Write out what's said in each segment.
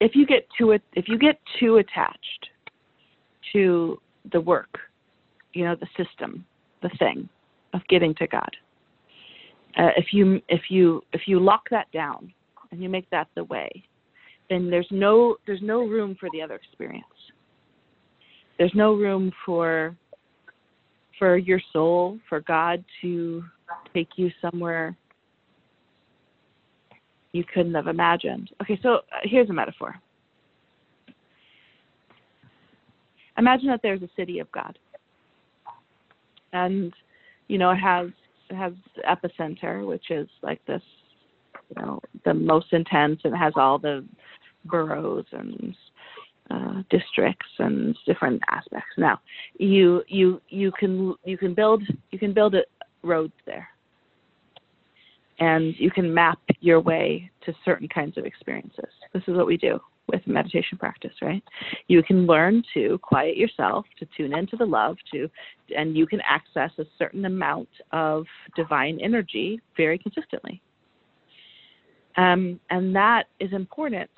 if you get too if you get too attached to the work, you know, the system, the thing of getting to God. Uh, if you if you if you lock that down and you make that the way, then there's no there's no room for the other experience. There's no room for for your soul, for God to take you somewhere you couldn't have imagined. Okay, so uh, here's a metaphor. Imagine that there's a city of God, and you know it has it has epicenter, which is like this, you know, the most intense, and it has all the boroughs and uh, districts and different aspects. Now, you you you can you can build you can build roads there, and you can map your way to certain kinds of experiences. This is what we do with meditation practice, right? You can learn to quiet yourself, to tune into the love, to and you can access a certain amount of divine energy very consistently. Um, and that is important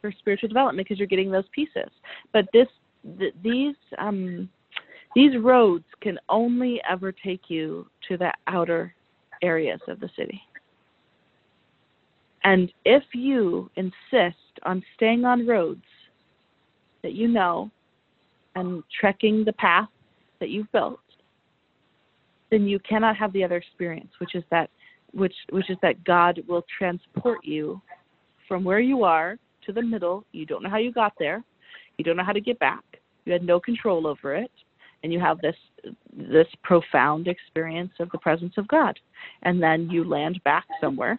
for spiritual development because you're getting those pieces. But this, th- these, um, these roads can only ever take you to the outer areas of the city. And if you insist on staying on roads that you know and trekking the path that you've built, then you cannot have the other experience, which is that which which is that God will transport you from where you are to the middle. You don't know how you got there. You don't know how to get back. You had no control over it, and you have this this profound experience of the presence of God. And then you land back somewhere.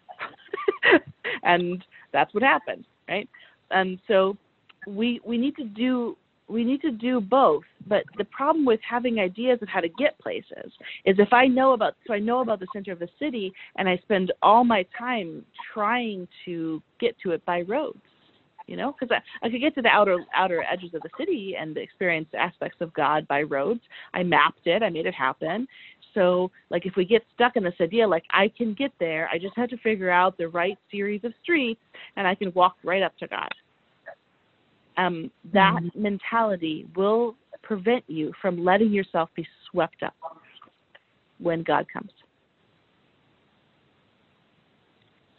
And that's what happened, right? And so we we need to do we need to do both but the problem with having ideas of how to get places is if i know about so i know about the center of the city and i spend all my time trying to get to it by roads you know because I, I could get to the outer outer edges of the city and experience aspects of god by roads. I mapped it. I made it happen. So like if we get stuck in this idea like i can get there. I just have to figure out the right series of streets and i can walk right up to god. Um, that mm-hmm. mentality will prevent you from letting yourself be swept up when god comes.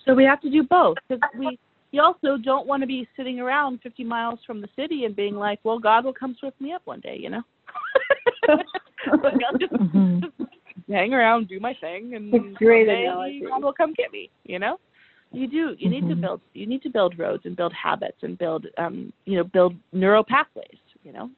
So we have to do both because we you also don't want to be sitting around 50 miles from the city and being like, well, God will come swift me up one day, you know? like, I'll just, mm-hmm. just, hang around, do my thing, and great God will come get me, you know? You do. You mm-hmm. need to mm-hmm. build. You need to build roads and build habits and build, um, you know, build neural pathways. You know,